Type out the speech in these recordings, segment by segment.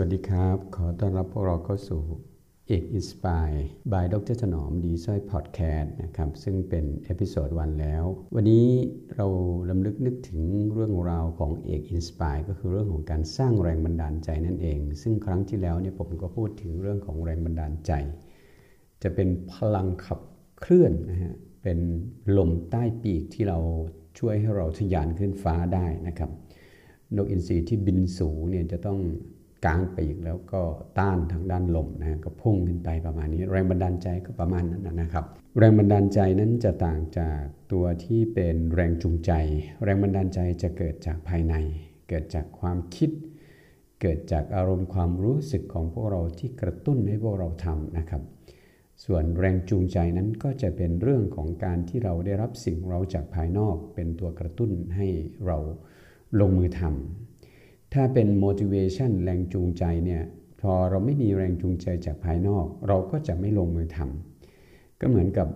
สวัสดีครับ ขอต้อนรับพวกเราเข้าสู่เอก Inspire by ดร.ถนอมดีสร้อยพอดแคสต์นะครับ ซึ่งเป็น episode วันแล้ว วันนี้เรารำลึกนึกถึงเรื่องราวของเอก Inspire ก็คือเรื่องของการสร้างแรงบันดาลใจนั่นเอง ซึ่งครั้งที่แล้วเนี่ยผมก็พูดถึงเรื่องของแรงบันดาลใจ จะเป็นพลังขับเคลื่อนนะฮะเป็นลมใต้ปีกที่เราช่วยให้เราทะยานขึ้นฟ้าได้นะครับนกอินทรีที่บินสูงเนี่ยจะต้อง กลางปีกแล้วก็ต้านทางด้านลมนะก็พุ่งขึ้นไปประมาณนี้ แรงบันดาลใจก็ประมาณนั้นนะครับ แรงบันดาลใจนั้นจะต่างจากตัวที่เป็นแรงจูงใจ แรงบันดาลใจจะเกิดจากภายใน เกิดจากความคิด เกิดจากอารมณ์ความรู้สึกของพวกเราที่กระตุ้นให้พวกเราทำนะครับ ส่วนแรงจูงใจนั้นก็จะเป็นเรื่องของการที่เราได้รับสิ่งเราจากภายนอก เป็นตัวกระตุ้นให้เราลงมือทำ ถ้าเป็น motivation แรงจูงใจเนี่ยพอเราไม่มีแรงจูงใจจากภายนอก เราก็จะไม่ลงมือทำก็เหมือนกับ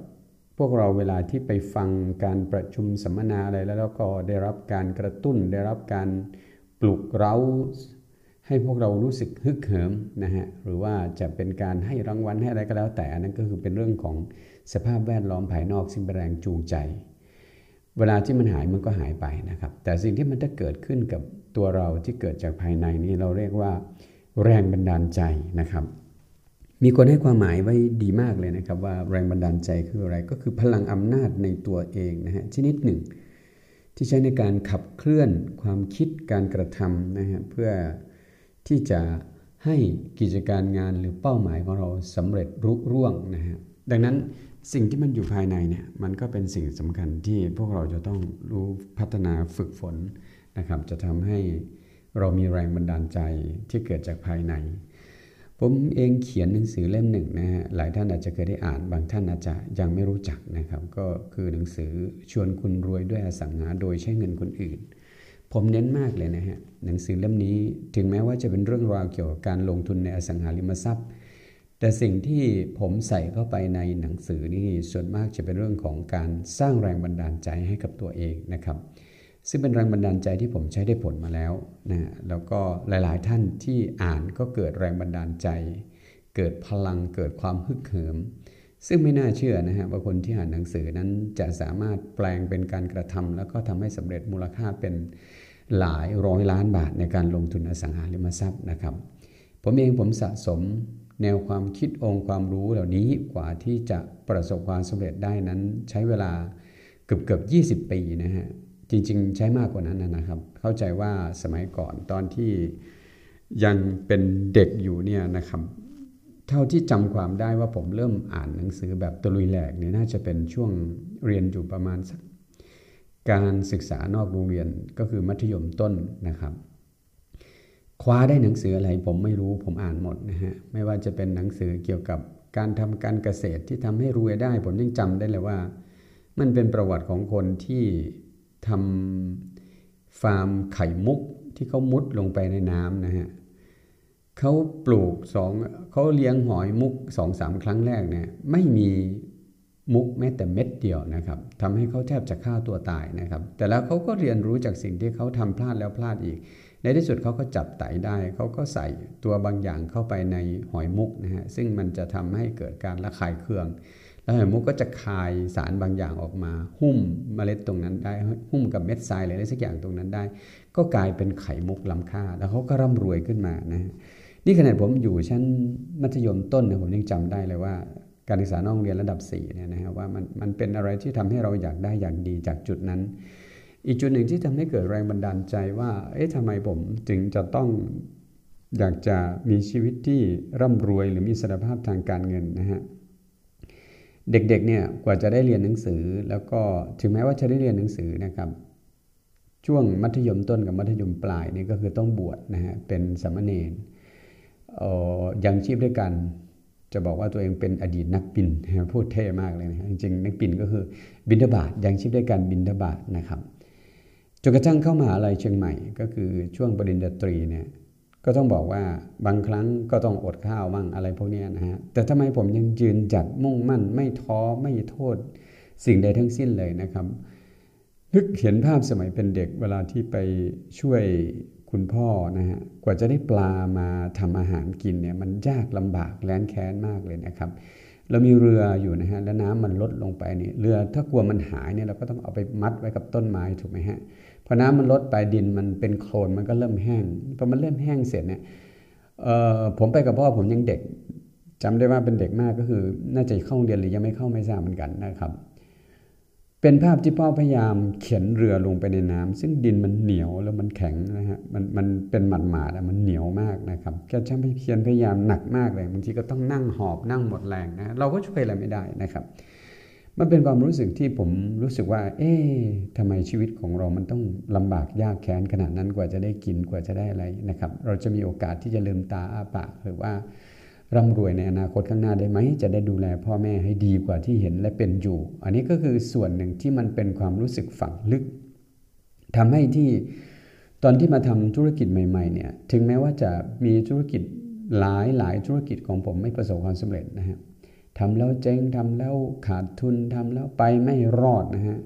พวกเราเวลาที่ไปฟังการประชุมสัมมนาอะไรแล้วก็ได้รับการกระตุ้น ได้รับการปลุกเร้า ให้พวกเรารู้สึกฮึกเหิมนะฮะหรือว่าจะเป็นการให้รางวัลให้อะไรก็แล้วแต่อันนั้นก็คือเป็นเรื่องของสภาพแวดล้อมภายนอกซึ่งเป็นแรงจูงใจ เวลาที่มันหายมันก็หายไปนะครับ แต่สิ่งที่มันจะเกิดขึ้นกับ ตัวเราที่เกิดจากภายในนี้เราเรียกว่า แรงบันดาลใจนะครับ มีคนให้ความหมายไว้ดีมากเลยนะครับว่าแรงบันดาลใจคืออะไรก็คือพลังอำนาจในตัวเองนะฮะชนิดหนึ่ง ที่ใช้ในการขับเคลื่อนความคิดการกระทำนะฮะเพื่อที่จะให้กิจการงานหรือเป้าหมายของเราสำเร็จรุ่ร่วงนะฮะดังนั้นสิ่งที่มันอยู่ภายในเนี่ยมันก็เป็นสิ่งสำคัญที่พวกเราจะต้องรู้พัฒนาฝึกฝน นะครับจะทำให้เรามีแรงบันดาลใจที่เกิดจากภายใน ผมเองเขียนหนังสือเล่มหนึ่งนะฮะหลายท่านอาจจะเคยได้อ่านบางท่านอาจจะยังไม่รู้จักนะครับ ก็คือหนังสือชวนคุณรวยด้วยอสังหาโดยใช้เงินคนอื่น ผมเน้นมากเลยนะฮะหนังสือเล่มนี้ถึงแม้ว่าจะเป็นเรื่องราวเกี่ยวกับการลงทุนในอสังหาริมทรัพย์ แต่สิ่งที่ผมใส่เข้าไปในหนังสือนี่ส่วนมากจะเป็นเรื่องของการสร้างแรงบันดาลใจให้กับตัวเองนะครับ ซึ่งเป็นแรงบันดาลใจที่ผมใช้ได้ผลมาแล้วนะแล้วก็หลายๆท่านที่อ่านก็เกิดแรงบันดาลใจ เกิดพลังเกิดความฮึกเหิม ซึ่งไม่น่าเชื่อนะฮะว่าคนที่อ่านหนังสือนั้นจะสามารถแปลงเป็นการกระทำแล้วก็ทำให้สำเร็จมูลค่าเป็นหลายร้อยล้านบาทในการลงทุนอสังหาริมทรัพย์นะครับ ผมเองผมสะสมแนวความคิดองค์ความรู้เหล่านี้กว่าที่จะประสบความสำเร็จได้นั้นใช้เวลาเกือบเกือบ20 ปีนะฮะ จริง ๆ ใช้มากกว่านั้นนะครับ เข้าใจว่าสมัยก่อนตอนที่ยังเป็นเด็กอยู่เนี่ยนะครับ เท่าที่จำความได้ว่าผมเริ่มอ่านหนังสือแบบตะลุยแหลกเนี่ยน่าจะเป็นช่วงเรียนอยู่ประมาณสักการศึกษานอกโรงเรียนก็คือมัธยมต้นนะครับ คว้าได้หนังสืออะไรผมไม่รู้ผมอ่านหมดนะฮะไม่ว่าจะเป็นหนังสือเกี่ยวกับการทำการเกษตรที่ทำให้รวยได้ ผมยังจำได้เลยว่า มันเป็นประวัติของคนที่ ทำฟาร์มไข่มุกที่เขามุดลงไปในน้ำนะฮะเขาปลูกสองเขาเลี้ยงหอยมุกสองสามครั้งแรกเนี่ยไม่มีมุกแม้แต่เม็ดเดียวนะครับทำให้เขาแทบจะฆ่าตัวตายนะครับ แต่แล้วเขาก็เรียนรู้จากสิ่งที่เขาทำพลาดแล้วพลาดอีก ในที่สุดเขาก็จับไตได้ เขาก็ใส่ตัวบางอย่างเข้าไปในหอยมุกนะฮะซึ่งมันจะทำให้เกิดการระคายเคือง มุกก็จะคายสารบางอย่างออกมา หุ้มเมล็ดตรงนั้นได้ หุ้มกับเม็ดทรายอะไรสักอย่างตรงนั้นได้ ก็กลายเป็นไข่มุกล้าค่า แล้วเขาก็ร่ำรวยขึ้นมานะนี่ขนาดผมอยู่ชั้นมัธยมต้นเนี่ยผมยังจำได้เลยว่า การศึกษานอกเรียนระดับ4เนี่ยนะฮะว่ามันมันเป็นอะไรที่ทำให้เราอยากได้อย่างดีจากจุดนั้น อีกจุดหนึ่งที่ทำให้เกิดแรงบันดาลใจว่า เอ๊ะทำไมผมจึงจะต้องอยากจะมีชีวิตที่ร่ำรวยหรือมีสถภาพทางการเงินนะฮะ เด็กๆเนี่ยกว่าจะได้เรียนหนังสือ แล้วก็ถึงแม้ว่าจะได้เรียนหนังสือนะครับ ช่วงมัธยมต้นกับมัธยมปลายนี่ก็คือต้องบวชนะฮะเป็นสมณเณรยังชีพด้วยกัน จะบอกว่าตัวเองเป็นอดีตนักบินพูดเท่มากเลยนะจริงๆนักบินก็คือบินทบาทยังชีพด้วยกันบินทบาทนะครับจนกระทั่งเข้ามาอะไรเชียงใหม่ ก็คือช่วงปริญญาตรีเนี่ย ก็ต้องบอกว่าบางครั้งก็ต้องอดข้าวบ้างอะไรพวกนี้นะฮะ แต่ทำไมผมยังยืนจัดมุ่งมั่น ไม่ท้อไม่โทษ สิ่งใดทั้งสิ้นเลยนะครับ นึกเห็นภาพสมัยเป็นเด็กเวลาที่ไปช่วยคุณพ่อนะฮะ กว่าจะได้ปลามาทำอาหารกินเนี่ยมันยากลำบากแล้นแค้นมากเลยนะครับ เรามีเรืออยู่นะฮะแล้วน้ำมันลดลงไปนี่เรือถ้ากลัวมันหายเนี่ยเราก็ต้องเอาไปมัดไว้กับต้นไม้ถูกไหมฮะ พอน้ำมันลดไปดินมันเป็นโคลนมันก็เริ่มแห้งพอมันเริ่มแห้งเสร็จเนี่ยผมไปกับพ่อผมยังเด็กจำได้ว่าเป็นเด็กมากก็คือน่าจะเข้าเรียนหรือยังไม่เข้าไม่ทราบเหมือนกันนะครับ เป็นภาพที่พ่อพยายามเขียนเรือลงไปในน้ำซึ่งดินมันเหนียวแล้วมันแข็งนะฮะมันมันเป็นหมาดหมาดมันเหนียวมากนะครับแกช่างเพียนพยายามหนักมากเลยบางทีก็ต้องนั่งหอบนั่งหมดแรงนะเราก็ช่วยอะไรไม่ได้นะครับ มันเป็นความรู้สึกที่ผมรู้สึกว่า เอ๊ะทำไมชีวิตของเรามันต้องลำบากยากแค้นขนาดนั้นกว่าจะได้กินกว่าจะได้อะไรนะครับ เราจะมีโอกาสที่จะลืมตาอ้าปากหรือว่าร่ำรวยในอนาคตข้างหน้าได้ไหม จะได้ดูแลพ่อแม่ให้ดีกว่าที่เห็นและเป็นอยู่ อันนี้ก็คือส่วนหนึ่งที่มันเป็นความรู้สึกฝังลึกทำให้ที่ตอนที่มาทำธุรกิจใหม่ ๆ เนี่ย ถึงแม้ว่าจะมีธุรกิจหลายหลายธุรกิจของผมไม่ประสบความสำเร็จนะฮะ ทำแล้วเจ๊งทำแล้วขาดทุนทำแล้วไปไม่รอดนะฮะ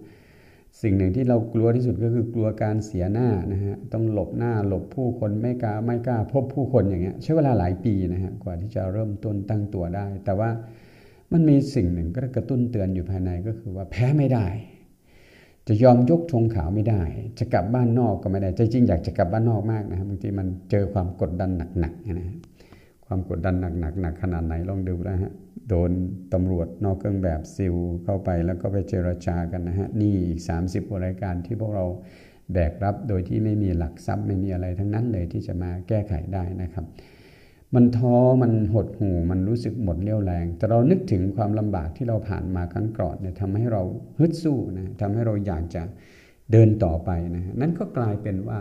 สิ่งหนึ่งที่เรากลัวที่สุดก็คือกลัวการเสียหน้านะฮะต้องหลบหน้าหลบผู้คนไม่กล้าไม่กล้า พบผู้คนอย่างเงี้ยใช้เวลาหลายปีนะฮะกว่าที่จะเริ่มต้นตั้งตัวได้ แต่ว่ามันมีสิ่งหนึ่งก็กระตุ้นเตือนอยู่ภายในก็คือว่าแพ้ไม่ได้ จะยอมยกธงขาวไม่ได้ จะกลับบ้านนอกก็ไม่ได้ใจจริงอยากจะกลับบ้านนอกมากนะบางทีมันเจอความกดดันหนักๆนะฮะ ความกดดันหนักๆหนักขนาดไหนลองดูนะฮะ โดนตำรวจนอกเครื่องแบบซิลเข้าไปแล้วก็ไปเจรจากันนะฮะ นี่อีก 30กว่ารายการที่พวกเราแบกรับโดยที่ไม่มีหลักทรัพย์ไม่มีอะไรทั้งนั้นเลยที่จะมาแก้ไขได้นะครับ มันท้อมันหดหู่มันรู้สึกหมดเรี่ยวแรง แต่เรานึกถึงความลำบากที่เราผ่านมาครั้งก่อนเนี่ยทำให้เราฮึดสู้นะทำให้เราอยากจะเดินต่อไปนะนั่นก็กลายเป็นว่า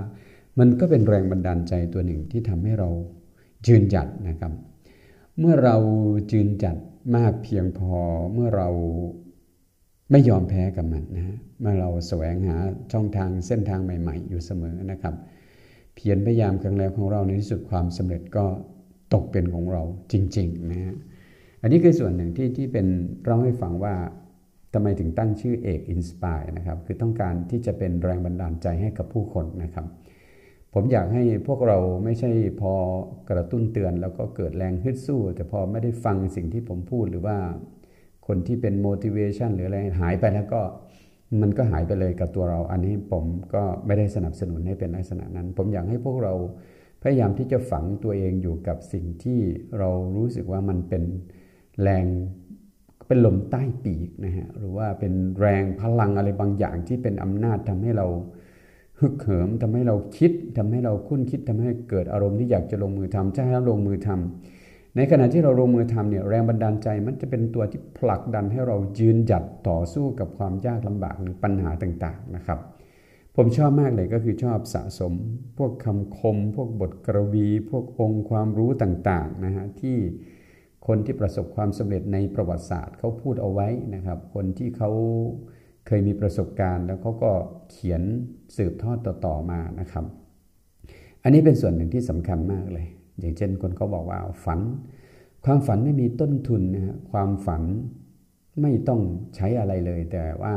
มันก็เป็นแรงบันดาลใจตัวหนึ่งที่ทำให้เรา ยืนหยัดนะครับ เมื่อเราจืนจัดมากเพียงพอเมื่อเราไม่ยอมแพ้กับมันนะเมื่อเราแสวงหาช่องทางเส้นทางใหม่ ๆ อยู่เสมอนะครับ เพียรพยายามครั้งแล้วของเราในที่สุดความสำเร็จก็ตกเป็นของเราจริงๆนะฮะอันนี้คือส่วนหนึ่งที่ที่เป็นเล่าให้ฟังว่าทำไมถึงตั้งชื่อเอกอินสปายนะครับ คือต้องการที่จะเป็นแรงบันดาลใจให้กับผู้คนนะครับ ผมอยากให้พวกเราไม่ใช่พอกระตุ้นเตือนแล้วก็เกิดแรงฮึดสู้ แต่พอไม่ได้ฟังสิ่งที่ผมพูดหรือว่าคนที่เป็น motivation หรืออะไรหายไปแล้วก็มันก็หายไปเลยกับตัวเรา อันนี้ผมก็ไม่ได้สนับสนุนให้เป็นลักษณะนั้น ผมอยากให้พวกเราพยายามที่จะฝังตัวเองอยู่กับสิ่งที่เรารู้สึกว่ามันเป็นแรงเป็นลมใต้ปีกนะฮะหรือว่าเป็นแรงพลังอะไรบางอย่างที่เป็นอำนาจทำให้เรา ฮึกเหิมทำให้เราคิดทำให้เราคุ้นคิดทำให้เกิดอารมณ์ที่อยากจะลงมือทำจะให้เราลงมือทำในขณะที่เราลงมือทำเนี่ยแรงบันดาลใจมันจะเป็นตัวที่ผลักดันให้เรายืนหยัดต่อสู้กับความยากลำบากหรือปัญหาต่างๆนะครับ ผมชอบมากเลยก็คือชอบสะสม พวกคำคม พวกบทกระวี พวกองค์ความรู้ต่างๆนะฮะที่คนที่ประสบความสำเร็จในประวัติศาสตร์เขาพูดเอาไว้นะครับ คนที่เขา เคยมีประสบการณ์แล้วเขาก็เขียนสืบทอดต่อๆมานะครับ อันนี้เป็นส่วนหนึ่งที่สำคัญมากเลย อย่างเช่นคนเขาบอกว่าฝัน ความฝันไม่มีต้นทุนนะความฝันไม่ต้องใช้อะไรเลย แต่ว่า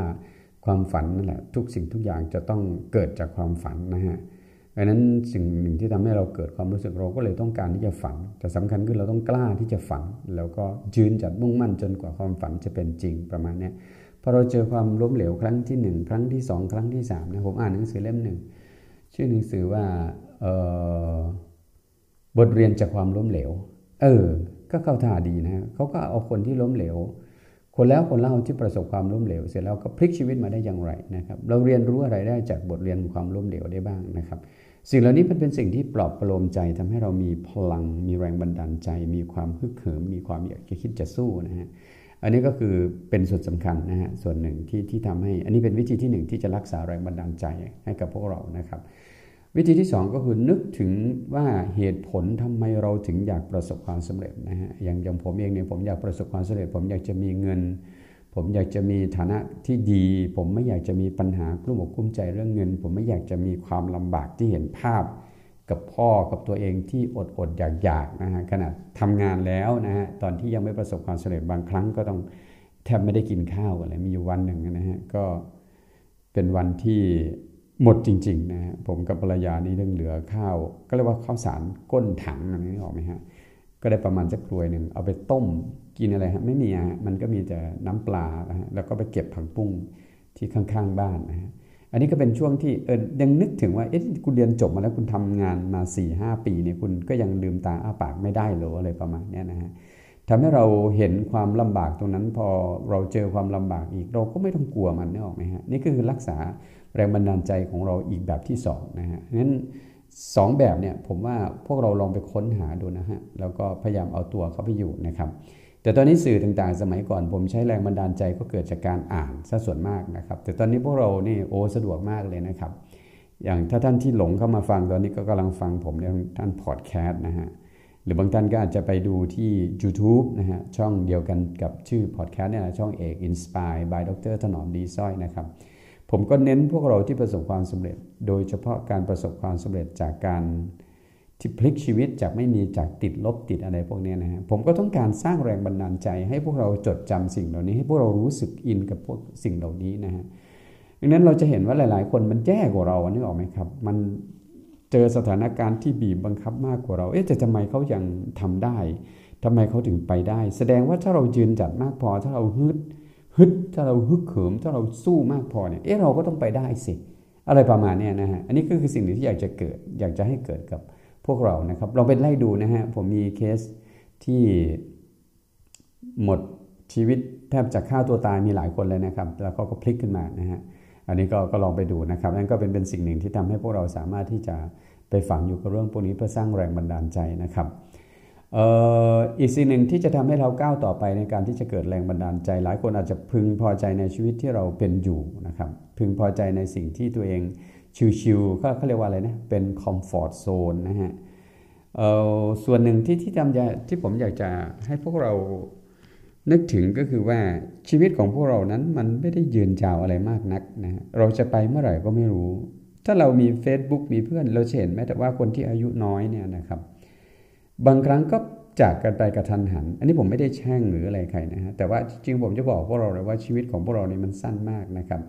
ความฝันนั่นแหละทุกสิ่งทุกอย่างจะต้องเกิดจากความฝันนะฮะดังนั้นสิ่งหนึ่งที่ทำให้เราเกิดความรู้สึกเราก็เลยต้องการที่จะฝัน แต่สำคัญคือเราต้องกล้าที่จะฝัน แล้วก็ยืนจัดมุ่งมั่นจนกว่าความฝันจะเป็นจริงประมาณนี้ พอเราเจอความล้มเหลวครั้งที่หนึ่งครั้งที่สองครั้งที่สามนะผมอ่านหนังสือเล่มหนึ่งชื่อหนังสือว่าบทเรียนจากความล้มเหลว เออ ก็เข้าท่าดีนะเขาก็เอาคนที่ล้มเหลว คนแล้วคนเล่าที่ประสบความล้มเหลว เสร็จแล้วก็พลิกชีวิตมาได้อย่างไรนะครับ เราเรียนรู้อะไรได้จากบทเรียนความล้มเหลวได้บ้างนะครับ สิ่งเหล่านี้มันเป็นสิ่งที่ปลอบประโลมใจทำให้เรามีพลัง มีแรงบันดาลใจ มีความฮึกเหิม มีความอยากจะคิดจะสู้นะฮะ อันนี้ก็คือเป็นส่วนสำคัญนะฮะส่วนหนึ่งที่ที่ทำให้ อันนี้เป็นวิธีที่หนึ่งที่จะรักษาแรงบันดาลใจให้กับพวกเรานะครับ วิธีที่สองก็คือนึกถึงว่าเหตุผลทำไมเราถึงอยากประสบความสำเร็จนะฮะอย่างอย่างผมเองเนี่ยผมอยากประสบความสำเร็จ ผมอยากจะมีเงิน ผมอยากจะมีฐานะที่ดี ผมไม่อยากจะมีปัญหากลุ้มอกกลุ้มใจเรื่องเงิน ผมไม่อยากจะมีความลำบากที่เห็นภาพ กับพ่อกับตัวเองที่อดอดอยากอยากนะฮะขนาดทำงานแล้วนะฮะตอนที่ยังไม่ประสบความสำเร็จบางครั้งก็ต้องแทบไม่ได้กินข้าวอะไรมีอยู่วันหนึ่งนะฮะก็เป็นวันที่หมดจริงๆนะฮะผมกับภรรยานี่เรื่องเหลือข้าว ก็เรียกว่าข้าวสารก้นถังอะไรนี้ออกไหมฮะก็ได้ประมาณสักกลวยหนึ่งเอาไปต้มกินอะไรฮะไม่มีฮะมันก็มีแต่น้ำปลานะฮะแล้วก็ไปเก็บผักปุ้งที่ข้างๆบ้านนะฮะ อันนี้ก็เป็นช่วงที่เออยังนึกถึงว่าเอ๊ะคุณเรียนจบมาแล้วคุณทำงานมา4ี่หปีเนี่ยคุณก็ยังลืมตาอ้าปากไม่ได้หรืออะไรประมาณนี้นะฮะทำให้เราเห็นความลำบากตรงนั้น พอเราเจอความลำบากอีกเราก็ไม่ต้องกลัวมันนึกออกไหมฮะนี่ก็คือรักษาแรงบันดาลใจของเราอีกแบบที่2นะฮะงั้นสองแบบเนี่ยผมว่าพวกเราลองไปค้นหาดูนะฮะแล้วก็พยายามเอาตัวเข้าไปอยู่นะครับ แต่ตอนนี้สื่อต่างๆ สมัยก่อน ผมใช้แรงบันดาลใจก็เกิดจากการอ่านซะส่วนมากนะครับ แต่ตอนนี้พวกเรานี่โอ้สะดวกมากเลยนะครับ อย่างถ้าท่านที่หลงเข้ามาฟังตอนนี้ก็กำลังฟังผมในท่านพอดแคสต์นะฮะหรือบางท่านก็อาจจะไปดูที่ YouTube นะฮะช่องเดียวกันกับชื่อพอดแคสต์เนี่ยช่องเอก Inspire by ดรถนอมดีสร้อยนะครับ ผมก็เน้นพวกเราที่ประสบความสำเร็จ โดยเฉพาะการประสบความสำเร็จจากการ ที่พลิกชีวิตจากไม่มีจากติดลบติดอะไรพวกนี้นะฮะผมก็ต้องการสร้างแรงบันดาลใจ ให้พวกเราจดจำสิ่งเหล่านี้ ให้พวกเรารู้สึกอินกับพวกสิ่งเหล่านี้นะฮะดังนั้นเราจะเห็นว่าหลาย ๆ คนมันแย่กว่าเรานึกออกไหมครับ มันเจอสถานการณ์ที่บีบบังคับมากกว่าเรา เอ๊ะแต่ทำไมเขายังทำได้ทำไมเขาถึงไปได้ แสดงว่าถ้าเรายืนจัดมากพอ ถ้าเราฮึดฮึดถ้าเราฮึกเขิม ถ้าเราสู้มากพอเนี่ยเอ๊ะเราก็ต้องไปได้สิอะไรประมาณนี้นะฮะอันนี้ก็คือสิ่งที่อยากจะเกิด อยากจะให้เกิดกับ พวกเรานะครับเราเป็นไล่ดูนะฮะผมมีเคสที่หมดชีวิตแทบจะฆ่าตัวตายมีหลายคนเลยนะครับ แล้วก็ก็พลิกขึ้นมานะฮะอันนี้ก็ก็ลองไปดูนะครับนั่นก็เป็นเป็นสิ่งหนึ่งที่ทำให้พวกเราสามารถที่จะไปฝังอยู่กับเรื่องพวกนี้เพื่อสร้างแรงบันดาลใจนะครับอีกสิ่งหนึ่งที่จะทำให้เราก้าวต่อไปในการที่จะเกิดแรงบันดาลใจ หลายคนอาจจะพึงพอใจในชีวิตที่เราเป็นอยู่นะครับ พึงพอใจในสิ่งที่ตัวเอง ชิวๆเขาเขาเรียกว่าอะไรนะเป็นคอมฟอร์ทโซนนะฮะส่วนหนึ่งที่ที่จำจะที่ผมอยากจะให้พวกเรานึกถึงก็คือว่าชีวิตของพวกเรานั้นมันไม่ได้ยืนยาวอะไรมากนักนะเราจะไปเมื่อไหร่ก็ไม่รู้ ถ้าเรามี Facebook มีเพื่อนเราเห็นแม้แต่ว่าคนที่อายุน้อยเนี่ยนะครับ บางครั้งก็จากกันไปกระทันหัน อันนี้ผมไม่ได้แช่งหรืออะไรใครนะฮะแต่ว่าจริงๆผมจะบอกพวกเราเลยว่าชีวิตของพวกเราเนี่ยมันสั้นมากนะครับ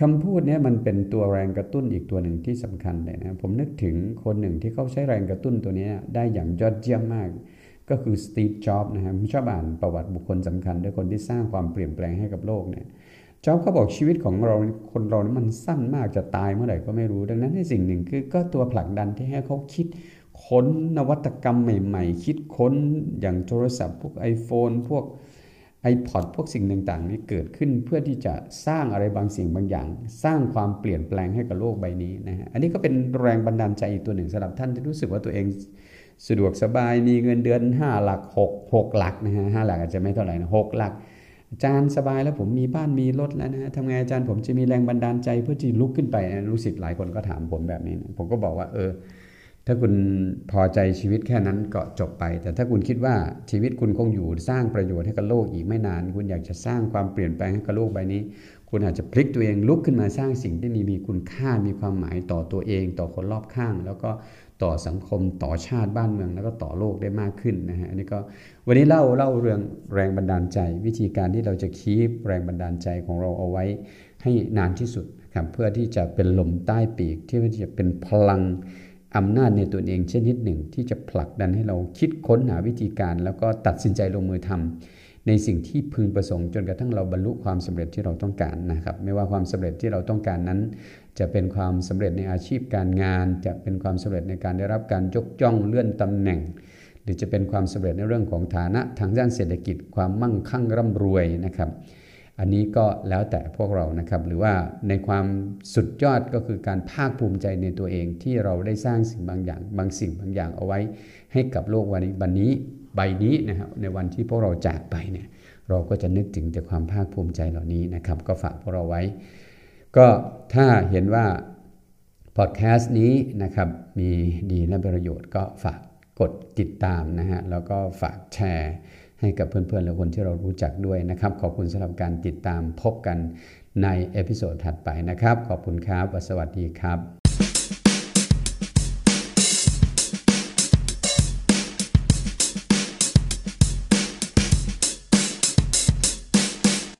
คำพูดนี้มันเป็นตัวแรงกระตุ้นอีกตัวหนึ่งที่สำคัญเลยนะผมนึกถึงคนหนึ่งที่เขาใช้แรงกระตุ้นตัวนี้ได้อย่างยอดเยี่ยมมาก ก็คือสตีฟจ็อบนะครับชอบอ่านประวัติบุคคลสำคัญด้วยคนที่สร้างความเปลี่ยนแปลงให้กับโลกเนี่ยจ็อบเขาบอกชีวิตของเราคนเรานี่มันสั้นมากจะตายเมื่อไหร่ก็ไม่รู้ ดังนั้นในสิ่งหนึ่งคือก็ตัวผลักดันที่ให้เขาคิดค้นนวัตกรรมใหม่ ๆ คิดค้นอย่างโทรศัพท์พวก iPhone พวก iPod พวกสิ่งต่างๆนี้เกิดขึ้นเพื่อที่จะสร้างอะไรบางสิ่งบางอย่าง สร้างความเปลี่ยนแปลงให้กับโลกใบนี้นะฮะอันนี้ก็เป็นแรงบันดาลใจอีกตัวหนึ่งสำหรับท่านที่รู้สึกว่าตัวเองสะดวกสบายมีเงินเดือน 5 หลัก 6 6 หลักนะฮะห้าหลักอาจจะไม่เท่าไหร่นะหหลักอาจารย์สบายแล้วผมมีบ้านมีรถแล้วนะฮะทำไงอาจารย์ผมจะมีแรงบันดาลใจเพื่อที่ลุกขึ้นไปนะรู้สึกหลายคนก็ถามผมแบบนี้นะผมก็บอกว่าเออ ถ้าคุณพอใจชีวิตแค่นั้นก็จบไป แต่ถ้าคุณคิดว่าชีวิตคุณคงอยู่สร้างประโยชน์ให้กับโลกอีกไม่นาน คุณอยากจะสร้างความเปลี่ยนแปลงให้กับโลกใบนี้ คุณอาจจะพลิกตัวเองลุกขึ้นมาสร้างสิ่งที่มีมีคุณค่ามีความหมายต่อตัวเอง ต่อคนรอบข้าง แล้วก็ต่อสังคมต่อชาติบ้านเมือง แล้วก็ต่อโลกได้มากขึ้นนะฮะอันนี้ก็วันนี้เล่าเล่าเรื่องแรงบันดาลใจ วิธีการที่เราจะคีบแรงบันดาลใจของเราเอาไว้ให้นานที่สุดครับเพื่อที่จะเป็นลมใต้ปีกที่จะเป็นพลัง อำนาจในตัวเองเช่นนิดหนึ่ง ที่จะผลักดันให้เราคิดค้นหาวิธีการ แล้วก็ตัดสินใจลงมือทำในสิ่งที่พึงประสงค์จนกระทั่งเราบรรลุความสำเร็จที่เราต้องการนะครับ ไม่ว่าความสำเร็จที่เราต้องการนั้น จะเป็นความสำเร็จในอาชีพการงาน จะเป็นความสำเร็จในการได้รับการยกย่องเลื่อนตำแหน่ง หรือจะเป็นความสำเร็จในเรื่องของฐานะทางด้านเศรษฐกิจ ความมั่งคั่งร่ำรวยนะครับ อันนี้ก็แล้วแต่พวกเรานะครับ หรือว่าในความสุดยอดก็คือการภาคภูมิใจในตัวเองที่เราได้สร้างสิ่งบางอย่าง บางสิ่งบางอย่างเอาไว้ ให้กับโลกวันนี้บันนี้ใบนี้นะครับในวันที่พวกเราจากไปเนี่ยเราก็จะนึกถึงแต่ความภาคภูมิใจเหล่านี้นะครับ ก็ฝากพวกเราไว้ ก็ถ้าเห็นว่าพอดแคสต์นี้นะครับมีดีและประโยชน์ก็ฝากกดติดตามนะฮะแล้วก็ฝากแชร์ ให้กับเพื่อนๆ และคนที่เรารู้จักด้วยนะครับ ขอบคุณสำหรับการติดตามพบกันใน episode ถัดไปนะครับ ขอบคุณครับ สวัสดีครับ